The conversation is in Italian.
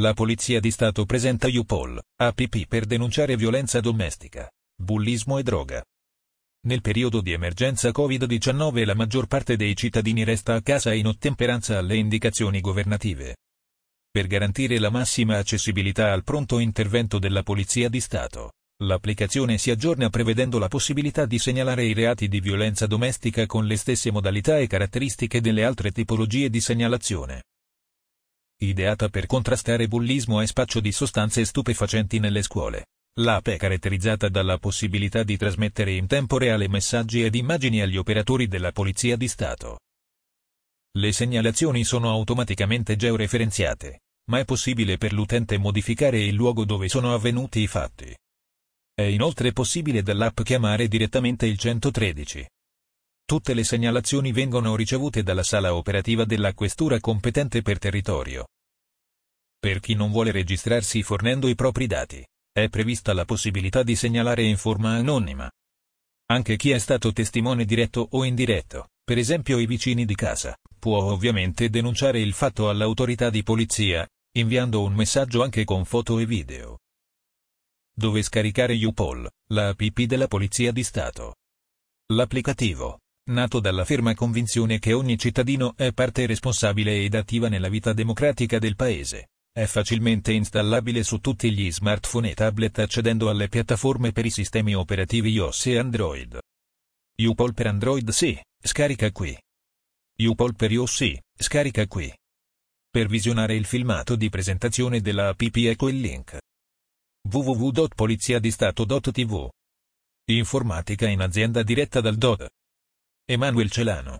La Polizia di Stato presenta UPOL, APP per denunciare violenza domestica, bullismo e droga. Nel periodo di emergenza Covid-19 la maggior parte dei cittadini resta a casa in ottemperanza alle indicazioni governative. Per garantire la massima accessibilità al pronto intervento della Polizia di Stato, l'applicazione si aggiorna prevedendo la possibilità di segnalare i reati di violenza domestica con le stesse modalità e caratteristiche delle altre tipologie di segnalazione ideata per contrastare bullismo e spaccio di sostanze stupefacenti nelle scuole. L'app è caratterizzata dalla possibilità di trasmettere in tempo reale messaggi ed immagini agli operatori della Polizia di Stato. Le segnalazioni sono automaticamente georeferenziate, ma è possibile per l'utente modificare il luogo dove sono avvenuti i fatti. È inoltre possibile dall'app chiamare direttamente il 113. Tutte le segnalazioni vengono ricevute dalla sala operativa della questura competente per territorio. Per chi non vuole registrarsi fornendo i propri dati, è prevista la possibilità di segnalare in forma anonima. Anche chi è stato testimone diretto o indiretto, per esempio i vicini di casa, può ovviamente denunciare il fatto all'autorità di polizia, inviando un messaggio anche con foto e video. Dove scaricare UPOL, la app della Polizia di Stato. L'applicativo, nato dalla ferma convinzione che ogni cittadino è parte responsabile ed attiva nella vita democratica del Paese. È facilmente installabile su tutti gli smartphone e tablet accedendo alle piattaforme per i sistemi operativi iOS e Android. UPOL per Android sì, scarica qui. UPOL per iOS sì, scarica qui. Per visionare il filmato di presentazione della app ecco il link. www.poliziadistato.tv Informatica in azienda diretta dal DOD. Emanuel Celano